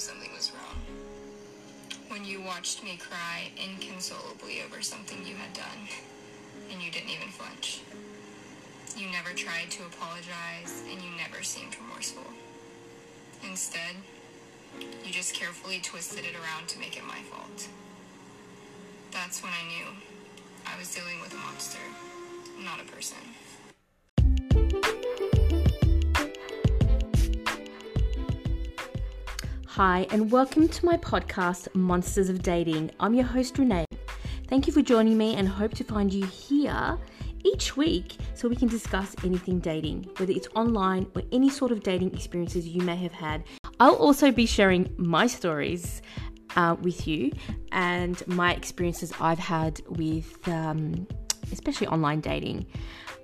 something was wrong. When you watched me cry inconsolably over something you had done, and you didn't even flinch. You never tried to apologize, and you never seemed remorseful. Instead, you just carefully twisted it around to make it my fault. That's when I knew I was dealing with a monster, not a person. Hi, and welcome to my podcast, Monsters of Dating. I'm your host, Renee. Thank you for joining me and hope to find you here each week so we can discuss anything dating, whether it's online or any sort of dating experiences you may have had. I'll also be sharing my stories uh, with you and my experiences I've had with, um, especially online dating.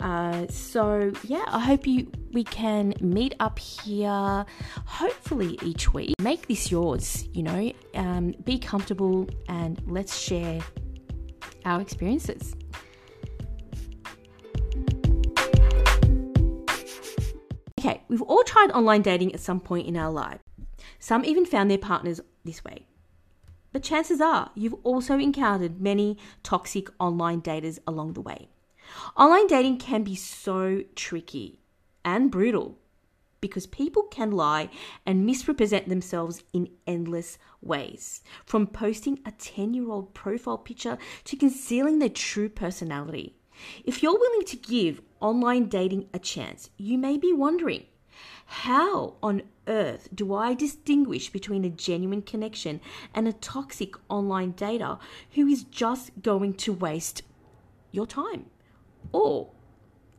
Uh, so yeah, I hope you we can meet up here. Hopefully each week. Make this yours. You know, um, be comfortable and let's share our experiences. Okay, we've all tried online dating at some point in our life. Some even found their partners this way. But chances are you've also encountered many toxic online daters along the way. Online dating can be so tricky and brutal because people can lie and misrepresent themselves in endless ways. From posting a 10 year old profile picture to concealing their true personality. If you're willing to give online dating a chance, you may be wondering how on earth do I distinguish between a genuine connection and a toxic online data who is just going to waste your time? Or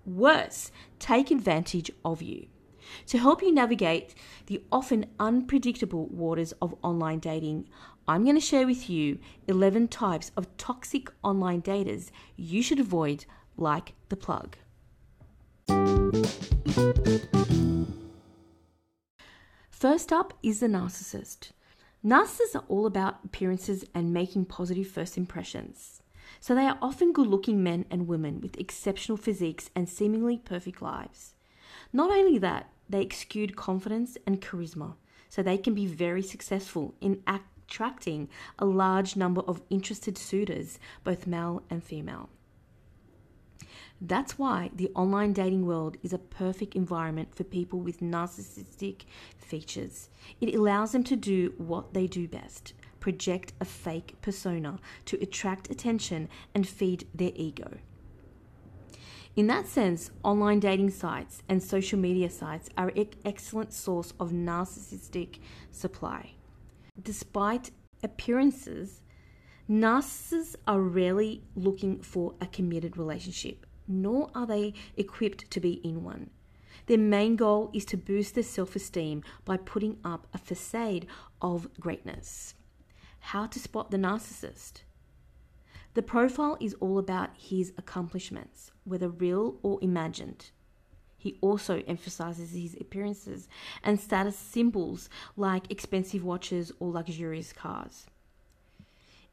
worse, take advantage of you. To help you navigate the often unpredictable waters of online dating, I'm going to share with you 11 types of toxic online daters you should avoid, like the plug. First up is the narcissist. Narcissists are all about appearances and making positive first impressions. So they are often good looking men and women with exceptional physiques and seemingly perfect lives. Not only that, they exude confidence and charisma, so they can be very successful in attracting a large number of interested suitors, both male and female. That's why the online dating world is a perfect environment for people with narcissistic features. It allows them to do what they do best project a fake persona to attract attention and feed their ego. In that sense, online dating sites and social media sites are an excellent source of narcissistic supply. Despite appearances, narcissists are rarely looking for a committed relationship nor are they equipped to be in one. Their main goal is to boost their self esteem by putting up a facade of greatness. How to spot the narcissist? The profile is all about his accomplishments, whether real or imagined. He also emphasizes his appearances and status symbols like expensive watches or luxurious cars.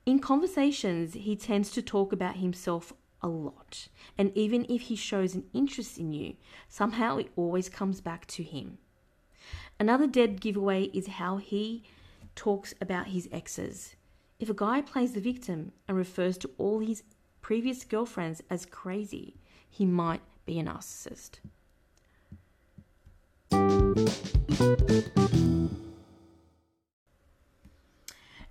In conversations, he tends to talk about himself a lot. And even if he shows an interest in you, somehow it always comes back to him. Another dead giveaway is how he talks about his exes. If a guy plays the victim and refers to all his previous girlfriends as crazy, he might be a narcissist.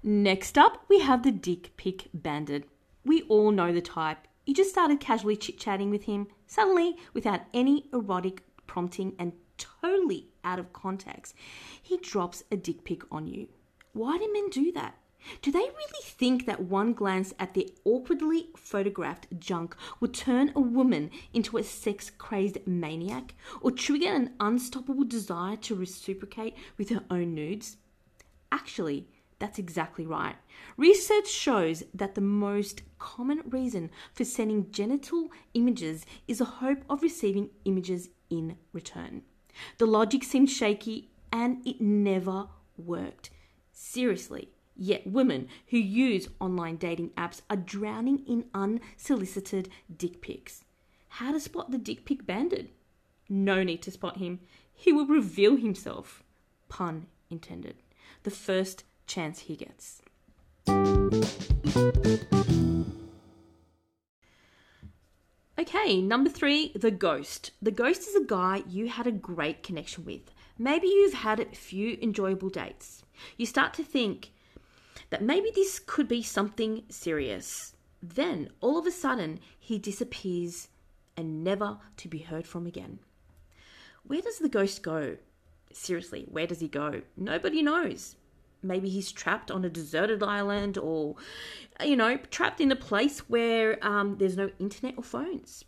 Next up, we have the dick pic bandit. We all know the type. You just started casually chit chatting with him, suddenly, without any erotic prompting and totally out of context, he drops a dick pic on you. Why do men do that? Do they really think that one glance at their awkwardly photographed junk would turn a woman into a sex crazed maniac or trigger an unstoppable desire to reciprocate with her own nudes? Actually, that's exactly right. Research shows that the most common reason for sending genital images is a hope of receiving images in return. The logic seemed shaky and it never worked. Seriously. Yet women who use online dating apps are drowning in unsolicited dick pics. How to spot the dick pic bandit? No need to spot him. He will reveal himself. Pun intended. the first chance he gets. Okay, number three, the ghost. The ghost is a guy you had a great connection with. Maybe you've had a few enjoyable dates. You start to think that maybe this could be something serious. Then, all of a sudden, he disappears and never to be heard from again. Where does the ghost go? Seriously, where does he go? Nobody knows. Maybe he's trapped on a deserted island or, you know, trapped in a place where um, there's no internet or phones.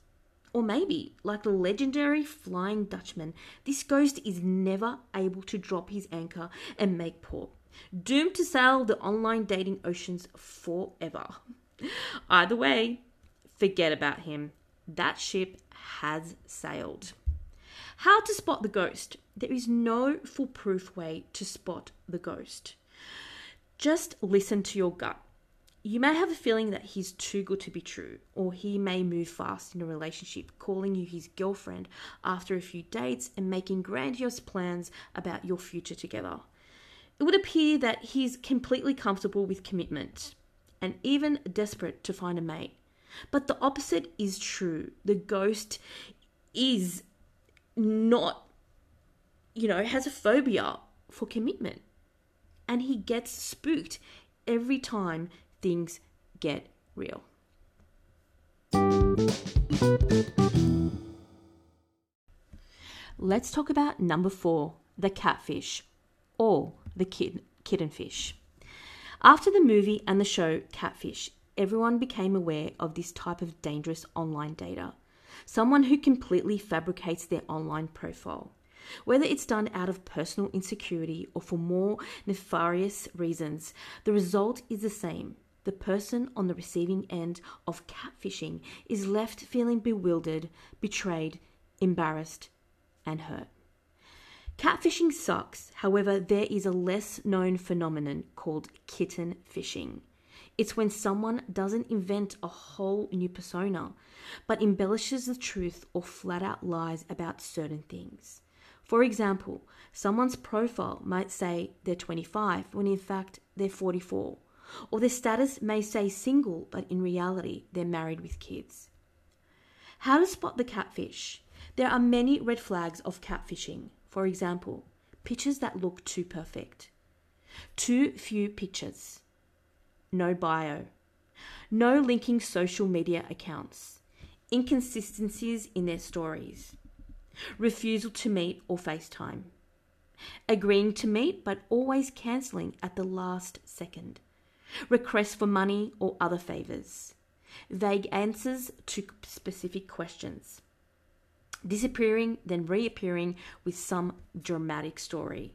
Or maybe, like the legendary Flying Dutchman, this ghost is never able to drop his anchor and make port, doomed to sail the online dating oceans forever. Either way, forget about him. That ship has sailed. How to spot the ghost? There is no foolproof way to spot the ghost. Just listen to your gut. You may have a feeling that he's too good to be true, or he may move fast in a relationship, calling you his girlfriend after a few dates and making grandiose plans about your future together. It would appear that he's completely comfortable with commitment and even desperate to find a mate. But the opposite is true. The ghost is not, you know, has a phobia for commitment and he gets spooked every time things get real. Let's talk about number four the catfish or the kid, kitten fish. After the movie and the show Catfish, everyone became aware of this type of dangerous online data. Someone who completely fabricates their online profile. Whether it's done out of personal insecurity or for more nefarious reasons, the result is the same. The person on the receiving end of catfishing is left feeling bewildered, betrayed, embarrassed, and hurt. Catfishing sucks, however, there is a less known phenomenon called kitten fishing. It's when someone doesn't invent a whole new persona, but embellishes the truth or flat out lies about certain things. For example, someone's profile might say they're 25 when in fact they're 44, or their status may say single but in reality they're married with kids. How to spot the catfish? There are many red flags of catfishing. For example, pictures that look too perfect, too few pictures, no bio, no linking social media accounts, inconsistencies in their stories, refusal to meet or FaceTime, agreeing to meet but always cancelling at the last second, requests for money or other favours, vague answers to specific questions, disappearing then reappearing with some dramatic story,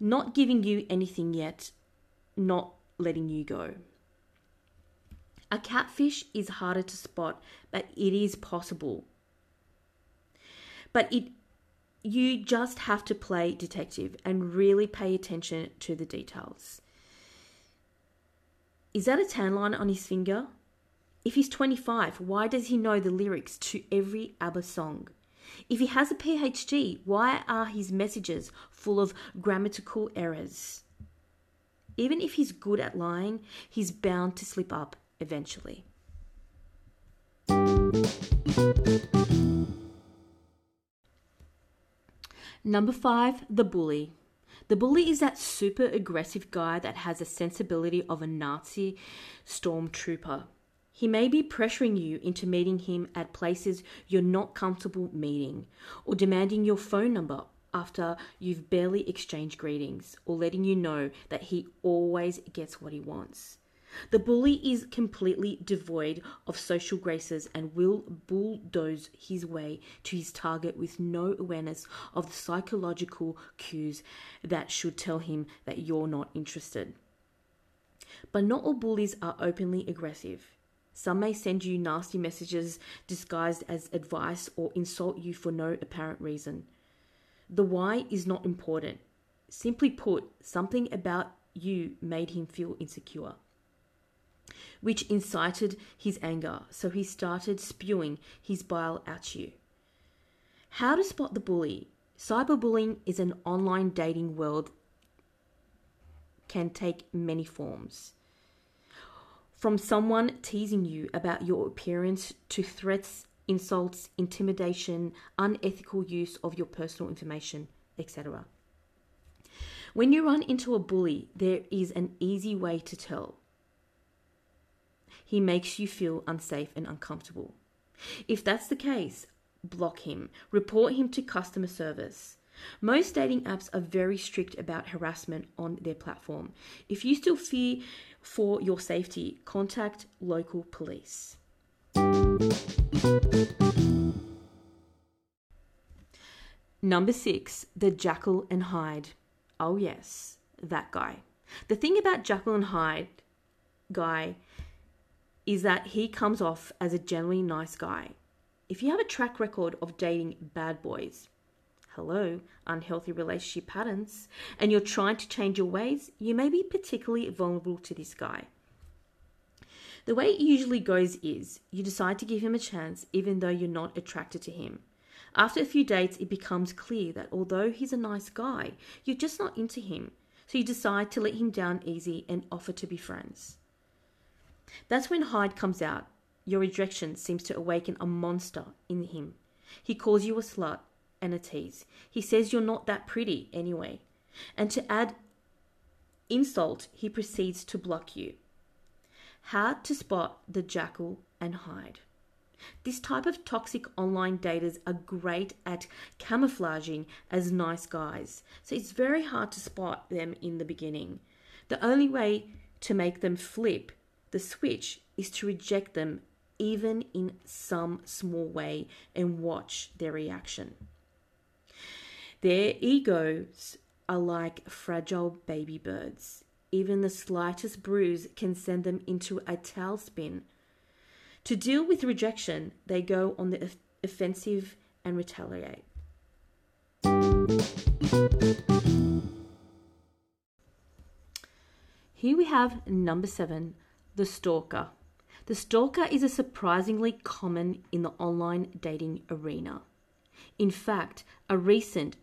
not giving you anything yet, not letting you go. A catfish is harder to spot, but it is possible but it you just have to play detective and really pay attention to the details. Is that a tan line on his finger? If he's 25, why does he know the lyrics to every ABBA song? If he has a PhD, why are his messages full of grammatical errors? Even if he's good at lying, he's bound to slip up eventually. Number five, the bully. The bully is that super aggressive guy that has a sensibility of a Nazi stormtrooper. He may be pressuring you into meeting him at places you're not comfortable meeting, or demanding your phone number after you've barely exchanged greetings, or letting you know that he always gets what he wants. The bully is completely devoid of social graces and will bulldoze his way to his target with no awareness of the psychological cues that should tell him that you're not interested. But not all bullies are openly aggressive. Some may send you nasty messages disguised as advice or insult you for no apparent reason. The why is not important. Simply put, something about you made him feel insecure which incited his anger, so he started spewing his bile at you. How to spot the bully? Cyberbullying is an online dating world can take many forms. From someone teasing you about your appearance to threats, insults, intimidation, unethical use of your personal information, etc. When you run into a bully, there is an easy way to tell. He makes you feel unsafe and uncomfortable. If that's the case, block him, report him to customer service. Most dating apps are very strict about harassment on their platform. If you still fear for your safety, contact local police. Number six, the Jekyll and Hyde. Oh, yes, that guy. The thing about Jekyll and Hyde guy is that he comes off as a generally nice guy. If you have a track record of dating bad boys, hello, unhealthy relationship patterns, and you're trying to change your ways, you may be particularly vulnerable to this guy. The way it usually goes is you decide to give him a chance even though you're not attracted to him. After a few dates, it becomes clear that although he's a nice guy, you're just not into him. So you decide to let him down easy and offer to be friends. That's when Hyde comes out. Your rejection seems to awaken a monster in him. He calls you a slut and a tease. He says you're not that pretty anyway. And to add insult, he proceeds to block you. How to spot the Jekyll and Hyde. This type of toxic online daters are great at camouflaging as nice guys, so it's very hard to spot them in the beginning. The only way to make them flip the switch is to reject them even in some small way and watch their reaction. Their egos are like fragile baby birds. Even the slightest bruise can send them into a tailspin to deal with rejection, they go on the offensive and retaliate. Here we have number seven, the stalker. The stalker is a surprisingly common in the online dating arena. In fact, a recent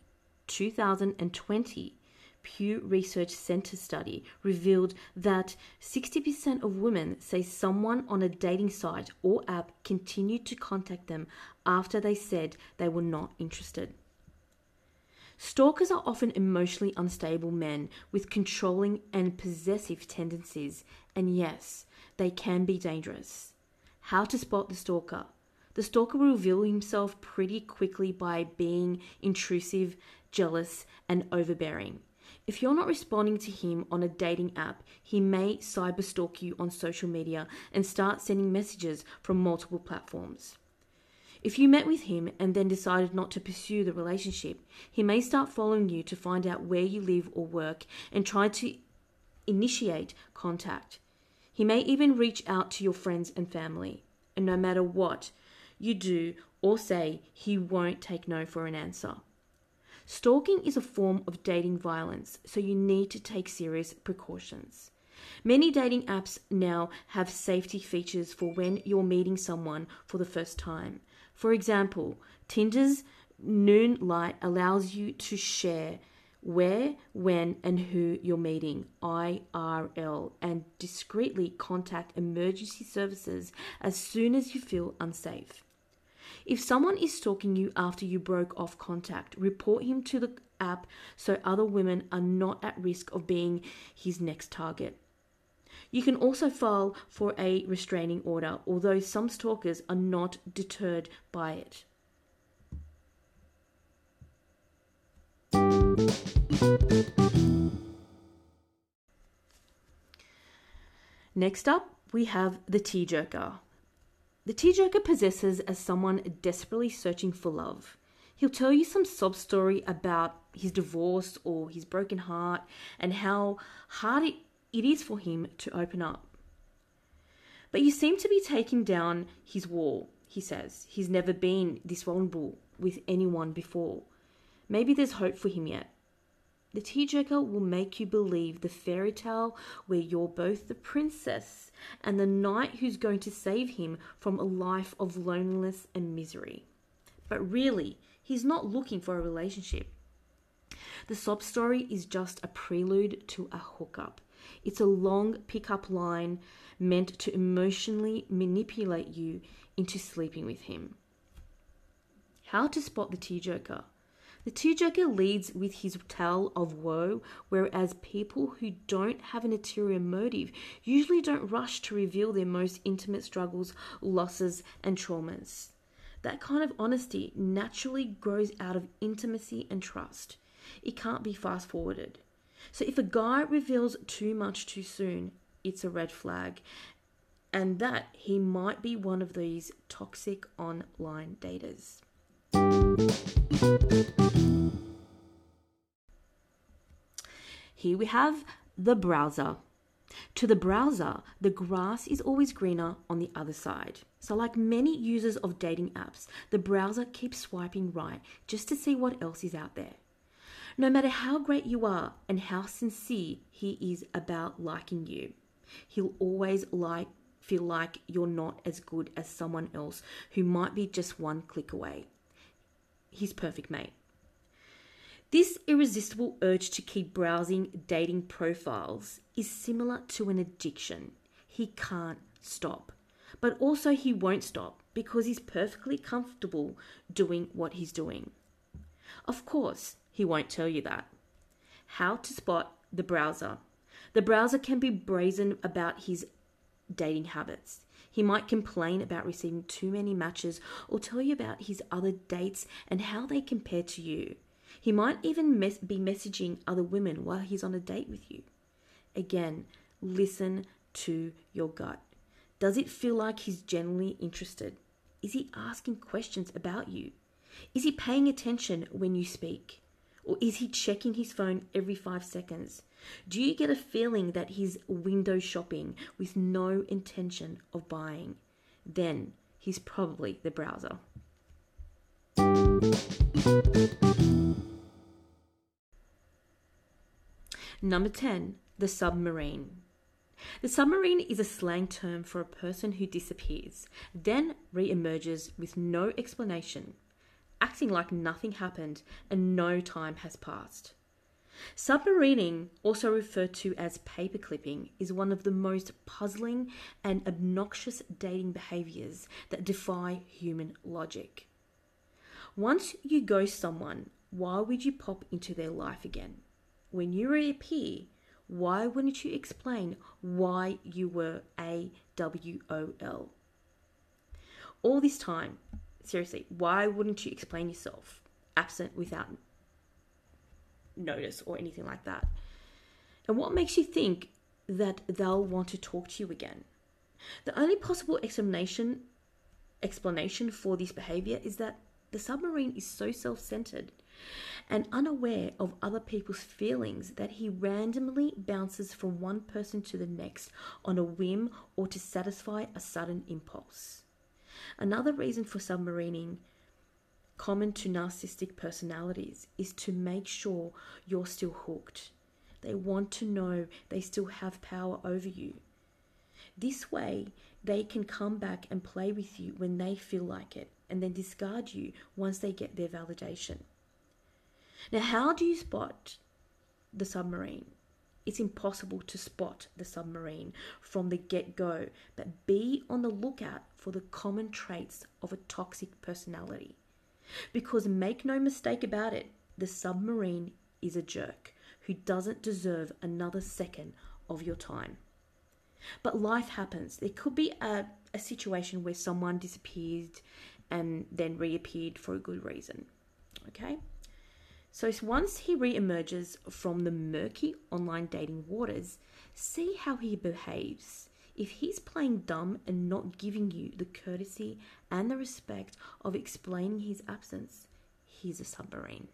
2020 Pew Research Center study revealed that 60% of women say someone on a dating site or app continued to contact them after they said they were not interested. Stalkers are often emotionally unstable men with controlling and possessive tendencies, and yes, they can be dangerous. How to spot the stalker? The stalker will reveal himself pretty quickly by being intrusive, jealous, and overbearing. If you're not responding to him on a dating app, he may cyberstalk you on social media and start sending messages from multiple platforms. If you met with him and then decided not to pursue the relationship, he may start following you to find out where you live or work and try to initiate contact. He may even reach out to your friends and family. And no matter what you do or say, he won't take no for an answer. Stalking is a form of dating violence, so you need to take serious precautions. Many dating apps now have safety features for when you're meeting someone for the first time. For example, Tinder's Noonlight allows you to share where, when, and who you're meeting IRL and discreetly contact emergency services as soon as you feel unsafe. If someone is stalking you after you broke off contact, report him to the app so other women are not at risk of being his next target. You can also file for a restraining order, although some stalkers are not deterred by it. Next up, we have the tearjerker. The tearjerker possesses as someone desperately searching for love. He'll tell you some sob story about his divorce or his broken heart and how hard it, it is for him to open up. But you seem to be taking down his wall, he says. He's never been this vulnerable with anyone before. Maybe there's hope for him yet. The tea tearjerker will make you believe the fairy tale where you're both the princess and the knight who's going to save him from a life of loneliness and misery. But really, he's not looking for a relationship. The sob story is just a prelude to a hookup. It's a long pickup line meant to emotionally manipulate you into sleeping with him. How to spot the tearjerker. The tearjerker leads with his tale of woe, whereas people who don't have an ulterior motive usually don't rush to reveal their most intimate struggles, losses, and traumas. That kind of honesty naturally grows out of intimacy and trust. It can't be fast forwarded. So if a guy reveals too much too soon, it's a red flag. And that he might be one of these toxic online daters. Here we have the browser. To the browser, the grass is always greener on the other side. So, like many users of dating apps, the browser keeps swiping right just to see what else is out there. No matter how great you are and how sincere he is about liking you, he'll always like feel like you're not as good as someone else who might be just one click away. His perfect mate. This irresistible urge to keep browsing dating profiles is similar to an addiction. He can't stop. But also, he won't stop because he's perfectly comfortable doing what he's doing. Of course, he won't tell you that. How to spot the browser. The browser can be brazen about his dating habits. He might complain about receiving too many matches or tell you about his other dates and how they compare to you. He might even mes- be messaging other women while he's on a date with you. Again, listen to your gut. Does it feel like he's genuinely interested? Is he asking questions about you? Is he paying attention when you speak? Or is he checking his phone every five seconds? Do you get a feeling that he's window shopping with no intention of buying? Then he's probably the browser. Number 10, the submarine. The submarine is a slang term for a person who disappears, then re emerges with no explanation, acting like nothing happened and no time has passed. Submarining, also referred to as paperclipping, is one of the most puzzling and obnoxious dating behaviors that defy human logic. Once you ghost someone, why would you pop into their life again? When you reappear, why wouldn't you explain why you were AWOL? All this time, seriously, why wouldn't you explain yourself absent without notice or anything like that? And what makes you think that they'll want to talk to you again? The only possible explanation explanation for this behavior is that the submarine is so self-centered and unaware of other people's feelings that he randomly bounces from one person to the next on a whim or to satisfy a sudden impulse. Another reason for submarining, common to narcissistic personalities, is to make sure you're still hooked. They want to know they still have power over you. This way, they can come back and play with you when they feel like it and then discard you once they get their validation. Now, how do you spot the submarine? It's impossible to spot the submarine from the get go, but be on the lookout for the common traits of a toxic personality. Because make no mistake about it, the submarine is a jerk who doesn't deserve another second of your time. But life happens. There could be a, a situation where someone disappeared and then reappeared for a good reason. Okay? So once he re-emerges from the murky online dating waters, see how he behaves. If he's playing dumb and not giving you the courtesy and the respect of explaining his absence, he's a submarine.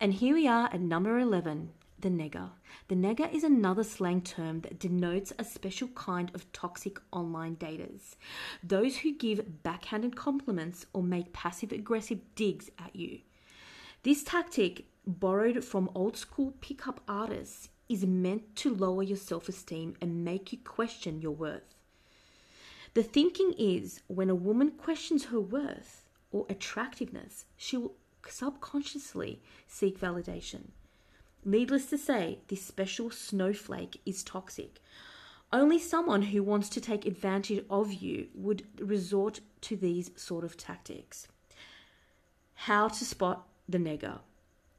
And here we are at number 11 the negger. The negger is another slang term that denotes a special kind of toxic online daters. Those who give backhanded compliments or make passive aggressive digs at you. This tactic, borrowed from old school pickup artists, is meant to lower your self esteem and make you question your worth. The thinking is when a woman questions her worth or attractiveness, she will subconsciously seek validation. Needless to say, this special snowflake is toxic. Only someone who wants to take advantage of you would resort to these sort of tactics. How to spot the negger.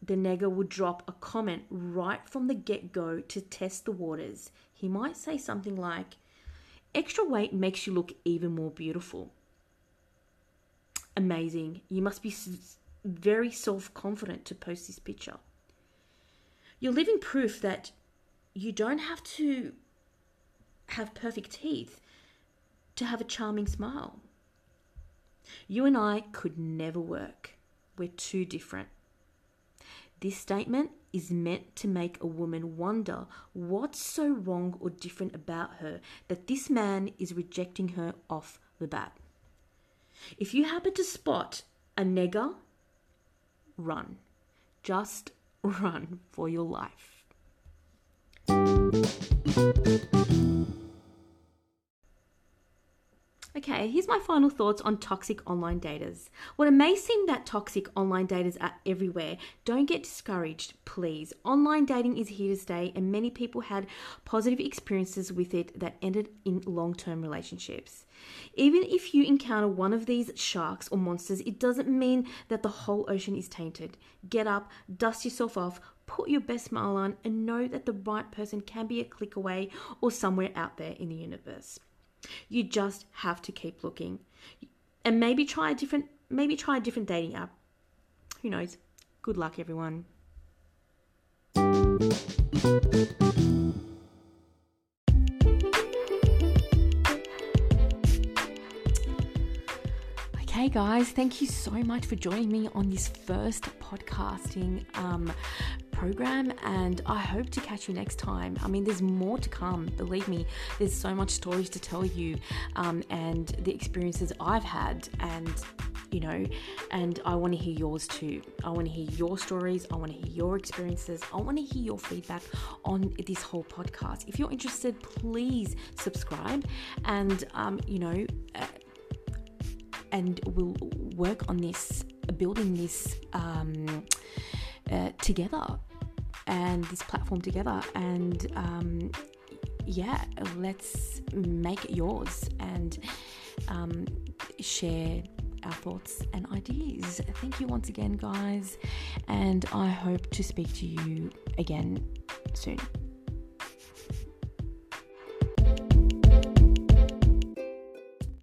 The negger would drop a comment right from the get go to test the waters. He might say something like, Extra weight makes you look even more beautiful. Amazing. You must be very self confident to post this picture. You're living proof that you don't have to have perfect teeth to have a charming smile. You and I could never work. We're too different. This statement is meant to make a woman wonder what's so wrong or different about her that this man is rejecting her off the bat. If you happen to spot a negger, run. Just run for your life. Okay, here's my final thoughts on toxic online daters. While it may seem that toxic online daters are everywhere, don't get discouraged, please. Online dating is here to stay, and many people had positive experiences with it that ended in long term relationships. Even if you encounter one of these sharks or monsters, it doesn't mean that the whole ocean is tainted. Get up, dust yourself off, put your best smile on, and know that the right person can be a click away or somewhere out there in the universe. You just have to keep looking. And maybe try a different maybe try a different dating app. Who knows? Good luck everyone. Okay, guys, thank you so much for joining me on this first podcasting um, program, and I hope to catch you next time. I mean, there's more to come, believe me, there's so much stories to tell you, um, and the experiences I've had, and you know, and I want to hear yours too. I want to hear your stories, I want to hear your experiences, I want to hear your feedback on this whole podcast. If you're interested, please subscribe, and um, you know, uh, and we'll work on this, building this. Um, uh, together and this platform together. And um, yeah, let's make it yours and um, share our thoughts and ideas. Thank you once again, guys, and I hope to speak to you again soon.